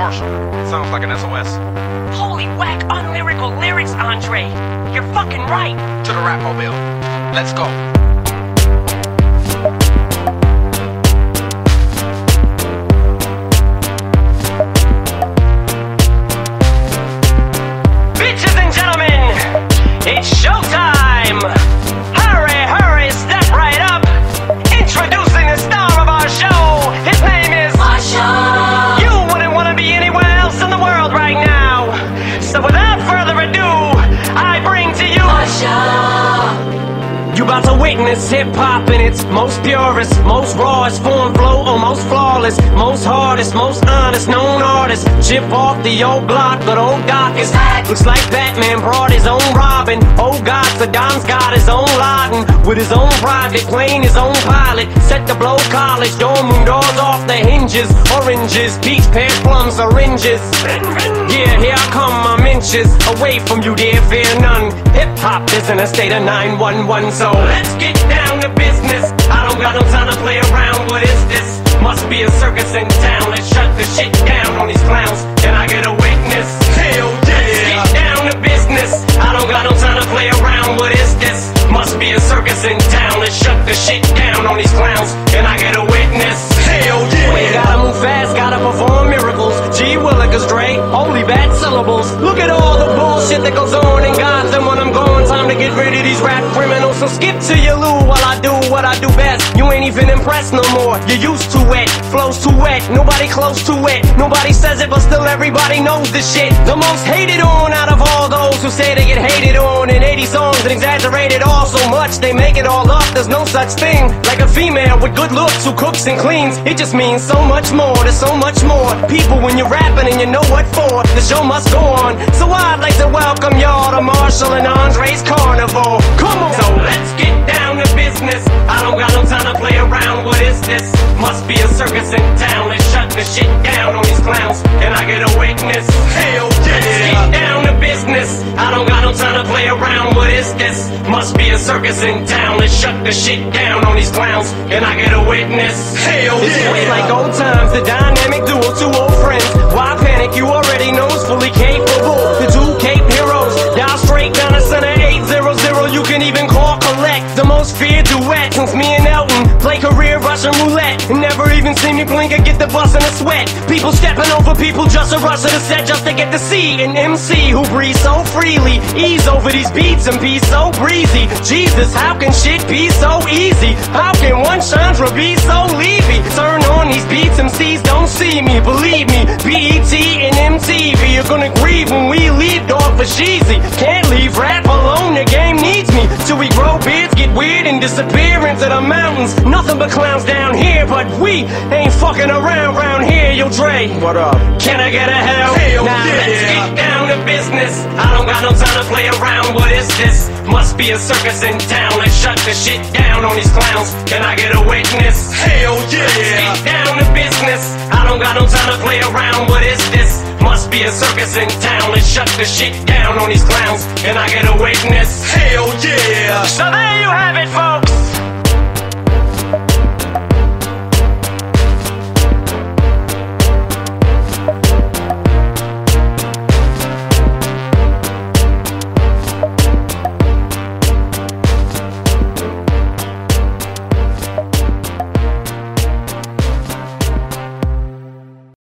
Marshall. Sounds like an SOS. Holy whack, unlyrical lyrics, Andre. You're fucking right. To the rap mobile. Let's go. Bitches and gentlemen, it's showtime! Witness hip hop in its most purest, most rawest form, flow almost flawless, most hardest, most honest, known artist. Chip off the old block, but old Doc is hack. Looks like Batman brought his own Robin. Oh God, Saddam's got his own Laden with his own private plane, his own pilot. Set to blow college, dorm room doors off the hinges. Oranges, peach, pear, plums, oranges. Yeah, here I come, I'm inches away from you, dear, fear none. Hip hop is in a state of 911, so let's get down to business. I don't got no time to play around, what is this? Must be a circus in town, let's shut the shit down on these clowns. Can I get a witness? Hell yeah! Let's get down to business. I don't got no time to play around, what is this? Must be a circus in town, let's shut the shit down on these clowns. Can I get a witness? Hell yeah! We gotta move fast, gotta perform miracles. G Willikers, Dre, holy bad syllables. Look at all the bullshit that goes on in Gotham get rid of these rap criminals. So skip to your loo while I do what I do best. You ain't even impressed no more. You're used to it, flows too wet. Nobody close to it. Nobody says it, but still everybody knows the shit. The most hated on out of all those who say they get hated on in 80 songs and exaggerated all so much they make it all up. There's no such thing like a female with good looks who cooks and cleans. It just means so much more. There's so much more. People when you're rapping and you know what for. The show must go on. So I'd like to welcome y'all to Marshall and Andre's Carnival. Come on. So let's get down to business. I don't got no time to play around. What is this? Must be a circus in town. Let's shut the shit down on these clowns. Can I get a witness? Hell yeah. Let's get down to business. I don't got no time to play around. What is this? Must be a circus in town. Let's shut the shit down on these clowns. Can I get a witness? Hell yeah. It's like old times, the dynamic duo, two call the most feared duet since me and Elton play career Russian roulette. Never even see me blink or get the bus in a sweat. People stepping over people just to rush to the set just to get to see an MC who breathes so freely. Ease over these beats and be so breezy. Jesus, how can shit be so easy? How can one Chandra be so Levy? Turn on these beats, MCs don't see me. Believe me, BET and MTV are gonna grieve when we leave dog for Sheezy. Can't leave rap alone, the game needs me. Till we grow beards, get weird, and disappear into the mountains. Nothing but clowns down here, but we ain't fucking around round here, yo Dre. What up? Can I get a hell? Hell now yeah. let's get down to business. I don't got no time to play around. What is this? Must be a circus in town. Let's shut the shit down on these clowns. Can I get a witness? Hell yeah. Let's get down to business. I don't got no time to play around. What is this? Must be a circus in town. Let's shut the shit down on these clowns. Can I get a witness? Hell yeah. Shut there